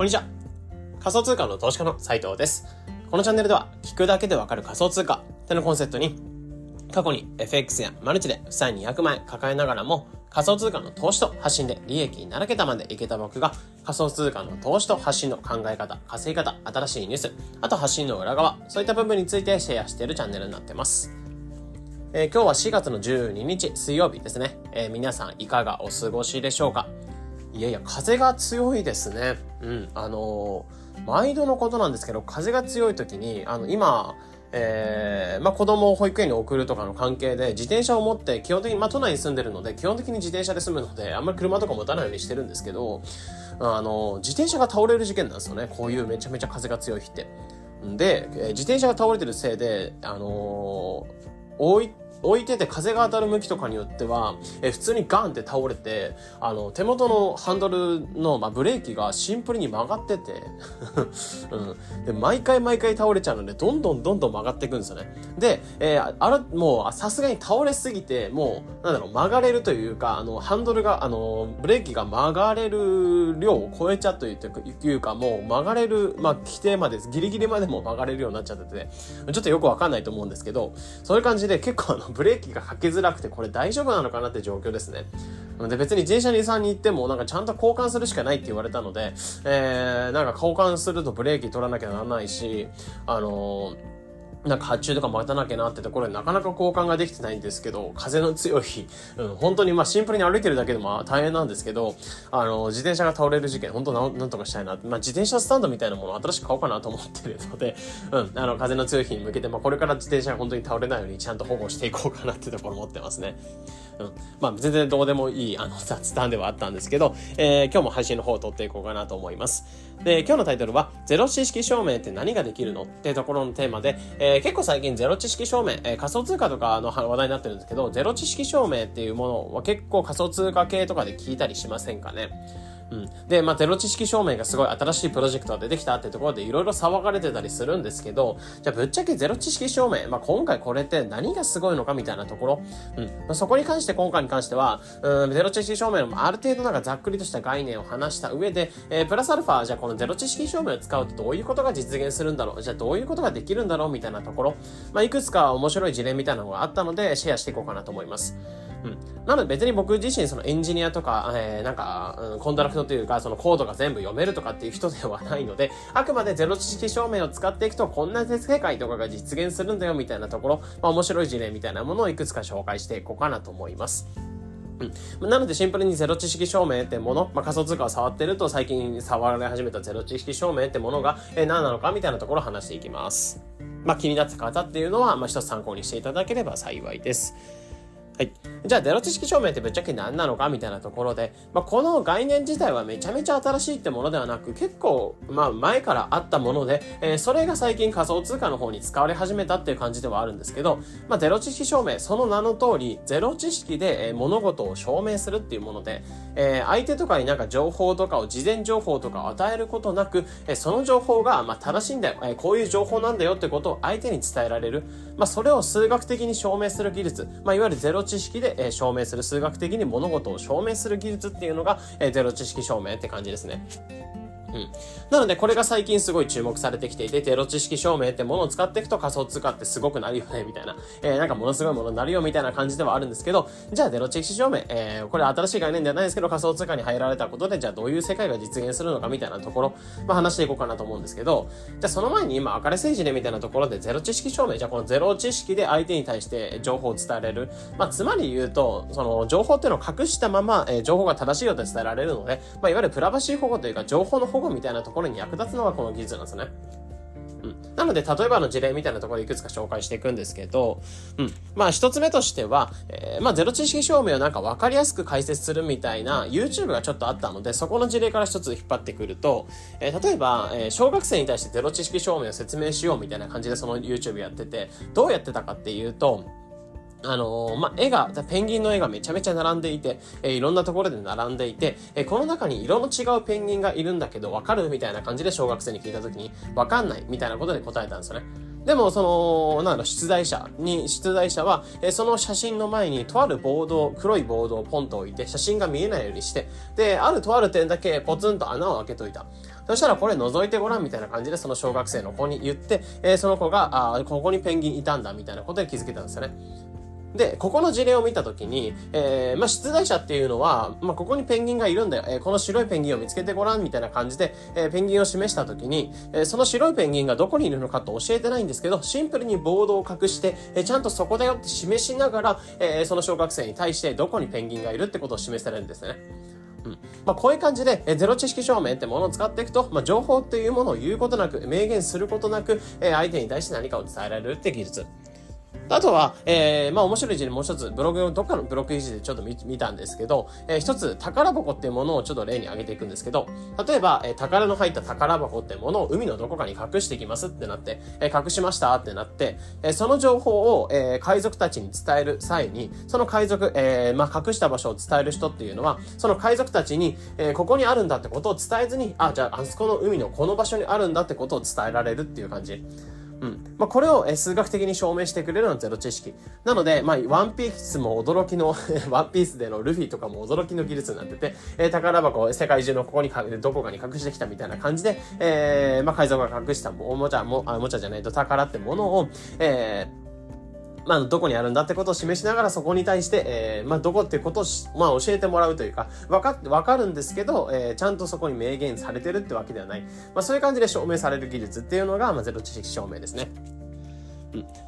こんにちは。仮想通貨の投資家の斉藤です。このチャンネルでは、聞くだけでわかる仮想通貨ってのコンセプトに、過去に FX やマルチで負債200万円抱えながらも、仮想通貨の投資と発信で利益にならけたまでいけた僕が、仮想通貨の投資と発信の考え方、稼ぎ方、新しいニュース、あと発信の裏側、そういった部分についてシェアしているチャンネルになってます。えー、今日は4月の12日水曜日ですね。えー、皆さんいかがお過ごしでしょうか？いやいや、風が強いですね。うん。あのー、毎度のことなんですけど、風が強い時に、あの、今、えー、まあ、子供を保育園に送るとかの関係で、自転車を持って、基本的に、まあ、都内に住んでるので、基本的に自転車で済むので、あんまり車とか持たないようにしてるんですけど、あの、自転車が倒れる事件なんですよね。こういうめちゃめちゃ風が強い日って。で、自転車が倒れてるせいで、あのー、置い置いてて風が当たる向きとかによっては、え普通にガンって倒れて、あの、手元のハンドルの、まあ、ブレーキがシンプルに曲がってて うん。で、毎回毎回倒れちゃうので、どんどんどんどん曲がっていくんですよね。で、えー、あら、もう、さすがに倒れすぎて、もう、なんだろう、曲がれるというか、あの、ハンドルが、あの、ブレーキが曲がれる量を超えちゃうというか、もう曲がれる、まあ、規定まで、ギリギリまでも曲がれるようになっちゃってて、ちょっとよくわかんないと思うんですけど、そういう感じで結構あの、ブレーキがかけづらくて、これ大丈夫なのかなって状況ですね。で、別に自転車に3に行っても、なんかちゃんと交換するしかないって言われたので、えー、なんか交換するとブレーキ取らなきゃならないし、あのーなんか発注とか待たなきゃなってところでなかなか交換ができてないんですけど、風の強い日、うん、本当にまあシンプルに歩いてるだけでも大変なんですけど、あの、自転車が倒れる事件、本当なんなんとかしたいな。まあ自転車スタンドみたいなものを新しく買おうかなと思ってるので、うん、あの、風の強い日に向けて、まあこれから自転車が本当に倒れないようにちゃんと保護していこうかなってところ思ってますね。うん。まあ全然どうでもいい、あの、雑談ではあったんですけど、えー、今日も配信の方を撮っていこうかなと思います。で、今日のタイトルは、ゼロ知識証明って何ができるのってところのテーマで、えー、結構最近ゼロ知識証明、えー、仮想通貨とかの話題になってるんですけど、ゼロ知識証明っていうものは結構仮想通貨系とかで聞いたりしませんかね？うん。で、まあ、ゼロ知識証明がすごい新しいプロジェクトが出てきたってところでいろいろ騒がれてたりするんですけど、じゃあぶっちゃけゼロ知識証明、まあ、今回これって何がすごいのかみたいなところ、うん。まあ、そこに関して今回に関しては、うん、ゼロ知識証明のある程度なんかざっくりとした概念を話した上で、えー、プラスアルファ、じゃあこのゼロ知識証明を使うとどういうことが実現するんだろう？じゃあどういうことができるんだろう？みたいなところ、まあ、いくつか面白い事例みたいなのがあったので、シェアしていこうかなと思います。うん。なので別に僕自身そのエンジニアとか、えー、なんか、うん、コントラクトというか、そのコードが全部読めるとかっていう人ではないので、あくまでゼロ知識証明を使っていくと、こんな世界とかが実現するんだよみたいなところ、まあ面白い事例みたいなものをいくつか紹介していこうかなと思います。うん。なのでシンプルにゼロ知識証明ってもの、まあ、仮想通貨を触ってると最近触られ始めたゼロ知識証明ってものが、えー、何なのかみたいなところを話していきます。まあ、気になった方っていうのは、まあ、一つ参考にしていただければ幸いです。はい。じゃあ、ゼロ知識証明ってぶっちゃけ何なのかみたいなところで、まあ、この概念自体はめちゃめちゃ新しいってものではなく、結構、まあ、前からあったもので、えー、それが最近仮想通貨の方に使われ始めたっていう感じではあるんですけど、まあ、ゼロ知識証明、その名の通り、ゼロ知識で、えー、物事を証明するっていうもので、えー、相手とかになんか情報とかを、事前情報とかを与えることなく、えー、その情報が、まあ、正しいんだよ、えー、こういう情報なんだよってことを相手に伝えられる。まあ、それを数学的に証明する技術、まあ、いわゆるゼロ知識知識で、証明する、数学的に物事を証明する技術っていうのが、ゼロ知識証明って感じですね。うん。なので、これが最近すごい注目されてきていて、ゼロ知識証明ってものを使っていくと仮想通貨ってすごくなるよね、みたいな。えー、なんかものすごいものになるよ、みたいな感じではあるんですけど、じゃあゼロ知識証明、えー、これ新しい概念ではないですけど、仮想通貨に入られたことで、じゃあどういう世界が実現するのか、みたいなところ、まあ話していこうかなと思うんですけど、じゃあその前に今、明るい政治でみたいなところでゼロ知識証明、じゃあこのゼロ知識で相手に対して情報を伝えれる。まあ、つまり言うと、その情報っていうのを隠したまま、えー、情報が正しいようと伝えられるので、まあ、いわゆるプラバシー保護というか、情報の保護みたいなところに役立つのがこの技術なんですね。うん。なので、例えばの事例みたいなところでいくつか紹介していくんですけど、うん。まあ、一つ目としては、えー、まあ、ゼロ知識証明をなんか分かりやすく解説するみたいな YouTube がちょっとあったので、そこの事例から一つ引っ張ってくると、えー、例えば、えー、小学生に対してゼロ知識証明を説明しようみたいな感じでその YouTube やってて、どうやってたかっていうと、あのー、まあ、絵が、ペンギンの絵がめちゃめちゃ並んでいて、えー、いろんなところで並んでいて、えー、この中に色の違うペンギンがいるんだけど、わかるみたいな感じで小学生に聞いた時に、わかんないみたいなことで答えたんですよね。でも、その、なんだろ、出題者に、出題者は、えその写真の前に、とあるボードを、黒いボードをポンと置いて、写真が見えないようにして、で、あるとある点だけポツンと穴を開けといた。そしたらこれ覗いてごらんみたいな感じでその小学生の子に言って、えー、その子が、あここにペンギンいたんだみたいなことで気づけたんですよね。で、ここの事例を見たときに、えー、まあ、出題者っていうのは、まあ、ここにペンギンがいるんだよ。えー、この白いペンギンを見つけてごらん、みたいな感じで、えー、ペンギンを示したときに、えーその白いペンギンがどこにいるのかと教えてないんですけど、シンプルにボードを隠して、えーちゃんとそこだよって示しながら、えーその小学生に対してどこにペンギンがいるってことを示されるんですね。うん。まあ、こういう感じで、えゼロ知識証明ってものを使っていくと、まあ、情報っていうものを言うことなく、明言することなく、え相手に対して何かを伝えられるって技術。あとは、えー、まあ面白い事例もう一つ、ブログ、どっかのブログ記事でちょっと見見たんですけど、えー、一つ、宝箱っていうものをちょっと例に挙げていくんですけど、例えば、えー、宝の入った宝箱っていうものを海のどこかに隠してきますってなって、えー、隠しましたってなって、えー、その情報を、えー、海賊たちに伝える際に、その海賊、えー、まあ隠した場所を伝える人っていうのは、その海賊たちに、えー、ここにあるんだってことを伝えずに、あ、じゃあ、あそこの海のこの場所にあるんだってことを伝えられるっていう感じ。うん。まあ、これを数学的に証明してくれるのはゼロ知識。なので、まあ、ワンピースも驚きの ワンピースでのルフィとかも驚きの技術になってて、えー、宝箱を世界中のここにどこかに隠してきたみたいな感じで、えー、まあ、海賊が隠したおもちゃも、あ、おもちゃじゃないと宝ってものを、えー、まあ、どこにあるんだってことを示しながらそこに対して、えー、まあ、どこっていうことをまあ、教えてもらうというか、わか、わかるんですけど、えー、ちゃんとそこに明言されてるってわけではない。まあ、そういう感じで証明される技術っていうのが、まあ、ゼロ知識証明ですね。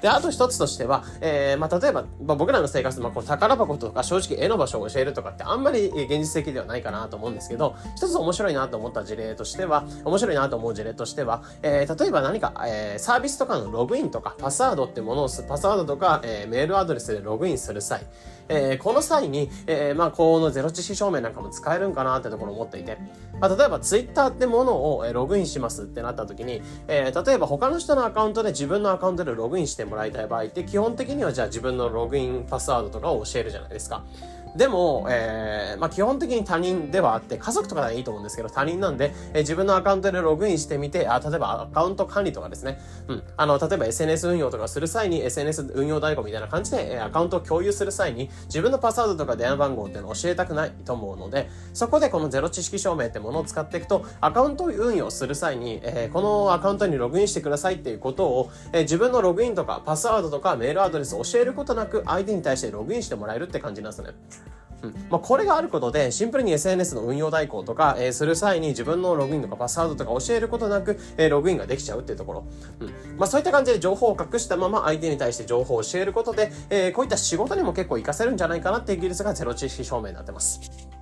で、あと一つとしては、えー、まあ、例えば、まあ、僕らの生活、まあ、この宝箱とか正直絵の場所を教えるとかってあんまり現実的ではないかなと思うんですけど、一つ面白いなと思った事例としては、面白いなと思う事例としては、えー、例えば何か、えー、サービスとかのログインとか、パスワードってものを、パスワードとか、えー、メールアドレスでログインする際、えー、この際に、えー、まあ、このゼロ知識証明なんかも使えるんかなってところを思っていて、まあ、例えばツイッターってものを、ログインしますってなった時に、えー、例えば他の人のアカウントで自分のアカウントでログインインしてもらいたい場合って基本的にはじゃあ自分のログインパスワードとかを教えるじゃないですか。でも、えー、まあ、基本的に他人ではあって、家族とかではいいと思うんですけど、他人なんで、えー、自分のアカウントでログインしてみて、あ、例えばアカウント管理とかですね。うん。あの、例えば SNS 運用とかする際に、SNS 運用代行みたいな感じで、えー、アカウントを共有する際に、自分のパスワードとか電話番号っていうのを教えたくないと思うので、そこでこのゼロ知識証明ってものを使っていくと、アカウント運用する際に、えー、このアカウントにログインしてくださいっていうことを、えー、自分のログインとかパスワードとかメールアドレスを教えることなく、相手に対してログインしてもらえるって感じなんですね。うん。まあ、これがあることで、シンプルに SNS の運用代行とか、えー、する際に自分のログインとかパスワードとか教えることなく、えー、ログインができちゃうっていうところ。うん。まあ、そういった感じで情報を隠したまま相手に対して情報を教えることで、えー、こういった仕事にも結構活かせるんじゃないかなっていう技術がゼロ知識証明になってます。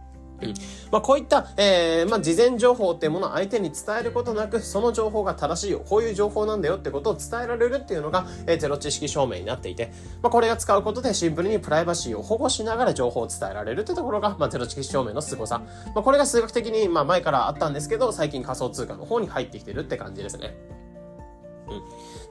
まあ、こういった、えー、まあ、事前情報っていうものを相手に伝えることなく、その情報が正しいよ、こういう情報なんだよってことを伝えられるっていうのが、えー、ゼロ知識証明になっていて、まあ、これが使うことでシンプルにプライバシーを保護しながら情報を伝えられるってところが、まあ、ゼロ知識証明の凄さ。まあ、これが数学的に、まあ、前からあったんですけど、最近仮想通貨の方に入ってきてるって感じですね。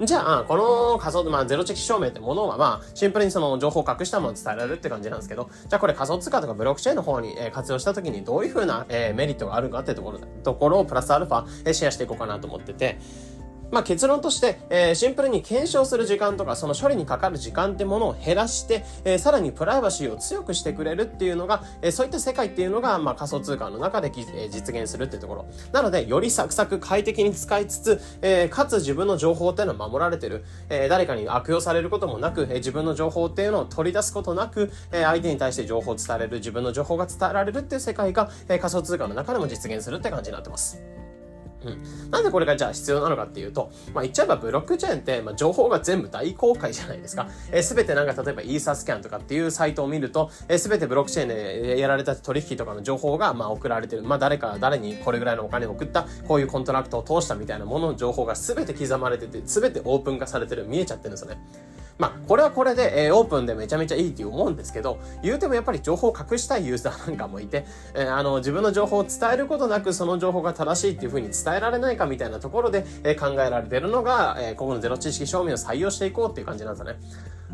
じゃあ、この仮想、まあ、ゼロチェキ証明ってものは、まあ、シンプルにその情報を隠したものを伝えられるって感じなんですけど、じゃあこれ仮想通貨とかブロックチェーンの方に、え活用した時にどういうふうな、えメリットがあるかってところ、ところをプラスアルファ、えシェアしていこうかなと思ってて、まあ、結論として、えー、シンプルに検証する時間とか、その処理にかかる時間ってものを減らして、えー、さらにプライバシーを強くしてくれるっていうのが、えー、そういった世界っていうのが、まあ、仮想通貨の中で、えー、実現するっていうところ。なので、よりサクサク快適に使いつつ、えー、かつ自分の情報っていうのは守られてる。えー、誰かに悪用されることもなく、えー、自分の情報っていうのを取り出すことなく、えー、相手に対して情報を伝えられる、自分の情報が伝えられるっていう世界が、えー、仮想通貨の中でも実現するって感じになってます。うん。なんでこれがじゃあ必要なのかっていうと、まあ言っちゃえばブロックチェーンって、まあ情報が全部大公開じゃないですか。えー、すべてなんか例えば Etherscan とかっていうサイトを見ると、えー、すべてブロックチェーンでやられた取引とかの情報がまあ送られてる。まあ誰か誰にこれぐらいのお金を送った、こういうコントラクトを通したみたいなものの情報がすべて刻まれてて、すべてオープン化されてる、見えちゃってるんですよね。まあ、これはこれで、えー、オープンでめちゃめちゃいいって思うんですけど、言うてもやっぱり情報を隠したいユーザーなんかもいて、えー、あの、自分の情報を伝えることなくその情報が正しいっていうふうに伝えられないかみたいなところで、えー、考えられてるのが、えー、ここのゼロ知識証明を採用していこうっていう感じなんですね。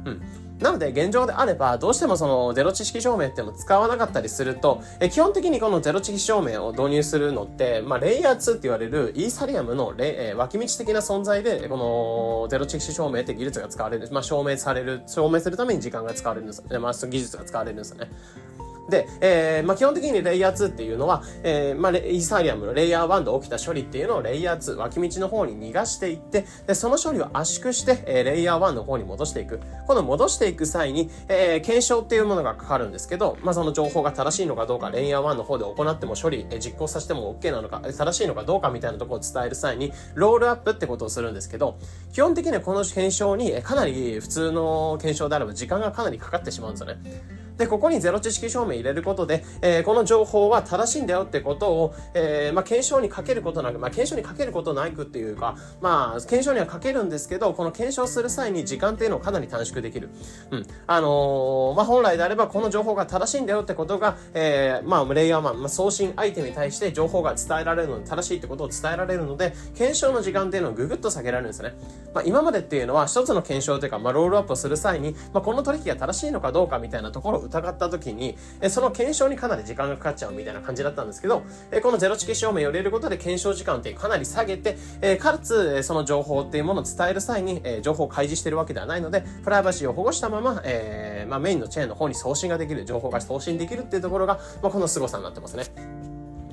うん。なので、現状であれば、どうしてもそのゼロ知識証明っていうのを使わなかったりすると、え基本的にこのゼロ知識証明を導入するのって、まあ、レイヤー2って言われるイーサリアムのレ、えー、脇道的な存在で、このゼロ知識証明って技術が使われる、まあ、証明される、証明するために時間が使われるんです。まあ、技術が使われるんですよね。で、えー、まあ、基本的にレイヤー2っていうのは、えー、まあ、イーサリアムのレイヤー1で起きた処理っていうのをレイヤー2、脇道の方に逃がしていって、で、その処理を圧縮して、えー、レイヤー1の方に戻していく。この戻していく際に、えー、検証っていうものがかかるんですけど、まあ、その情報が正しいのかどうか、レイヤー1の方で行っても処理、えー、実行させても OK なのか、正しいのかどうかみたいなところを伝える際に、ロールアップってことをするんですけど、基本的にはこの検証に、かなり普通の検証であれば時間がかなりかかってしまうんですよね。で、ここにゼロ知識証明入れることで、えー、この情報は正しいんだよってことを、えー、まあ、検証にかけることなく、まあ、検証にかけることなくっていうか、まあ、検証にはかけるんですけど、この検証する際に時間っていうのをかなり短縮できる。うん。あのー、まあ、本来であればこの情報が正しいんだよってことが、えー、まあ、レイヤーマン、まあ、送信相手に対して情報が伝えられるので、正しいってことを伝えられるので、検証の時間っていうのをぐぐっと下げられるんですね。まあ、今までっていうのは一つの検証というか、まあ、ロールアップをする際に、まあ、この取引が正しいのかどうかみたいなところ疑った時に、えその検証にかなり時間がかかっちゃうみたいな感じだったんですけど、えこのゼロチケ証明を入れることで検証時間ってかなり下げて、えかつ、その情報っていうものを伝える際に、え情報を開示してるわけではないので、プライバシーを保護したまま、えー、まあ、メインのチェーンの方に送信ができる、情報が送信できるっていうところが、まあ、この凄さになってますね。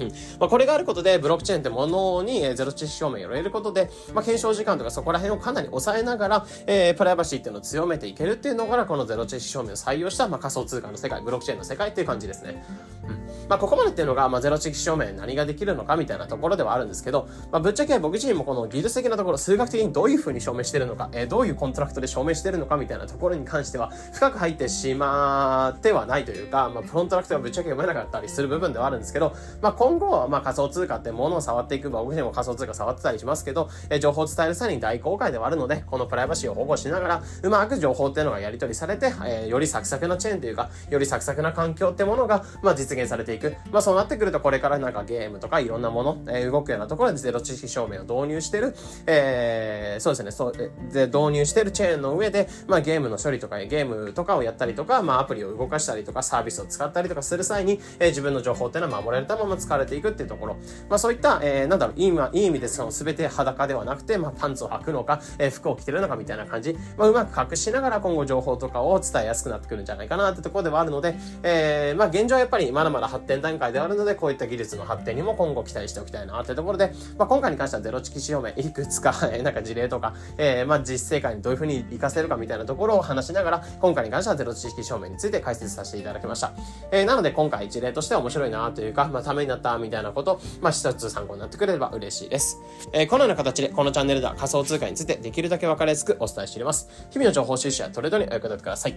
うん。まあ、これがあることで、ブロックチェーンってものに、えゼロ知識証明を入れることで、まあ、検証時間とかそこら辺をかなり抑えながら、えー、プライバシーっていうのを強めていけるっていうのが、このゼロ知識証明を採用した、まあ、仮想通貨の世界、ブロックチェーンの世界っていう感じですね。うん。まあ、ここまでっていうのが、まあ、ゼロ知識証明何ができるのかみたいなところではあるんですけど、まあ、ぶっちゃけ僕自身もこの技術的なところ、数学的にどういう風に証明してるのか、えー、どういうコントラクトで証明してるのかみたいなところに関しては、深く入ってしまってはないというか、まあ、コントラクトはぶっちゃけ読めなかったりする部分ではあるんですけど、まあ、今後、まあ、仮想通貨ってものを触っていく、ま僕自身も仮想通貨触ってたりしますけど、えー、情報を伝える際に大公開ではあるので、このプライバシーを保護しながら、うまく情報っていうのがやり取りされて、えー、よりサクサクなチェーンというか、よりサクサクな環境ってものが、まあ、実現されていく。まあ、そうなってくると、これからなんかゲームとかいろんなもの、えー、動くようなところでゼロ知識証明を導入してる、えー、そうですね、そう、で、導入してるチェーンの上で、まあ、ゲームの処理とか、ゲームとかをやったりとか、まあ、アプリを動かしたりとか、サービスを使ったりとかする際に、えー、自分の情報っていうのは守られたまま使われていくっていうところ。まあ、そういった、えー、なんだろう、いい意味いい意味でその全て裸ではなくて、まあ、パンツを履くのか、えー、服を着てるのかみたいな感じ、まあ、うまく隠しながら今後情報とかを伝えやすくなってくるんじゃないかなってところではあるので、えー、まあ、現状はやっぱりまだまだ発展展段階であるので、こういった技術の発展にも今後期待しておきたいなってところで、まあ、今回に関してはゼロチキ証明いくつか、え なんか事例とか、えー、まあ、実生活にどういうふうに活かせるかみたいなところを話しながら、今回に関してはゼロ知識証明について解説させていただきました。えー、なので今回事例として面白いなというか、まあ、ためになったみたいなこと、まあ、一つ参考になってくれれば嬉しいです。えー、このような形でこのチャンネルでは仮想通貨についてできるだけ分かりやすくお伝えしています。日々の情報収集やトレードにお役立てください。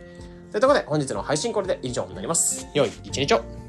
というところで本日の配信これで以上になります。良い一日を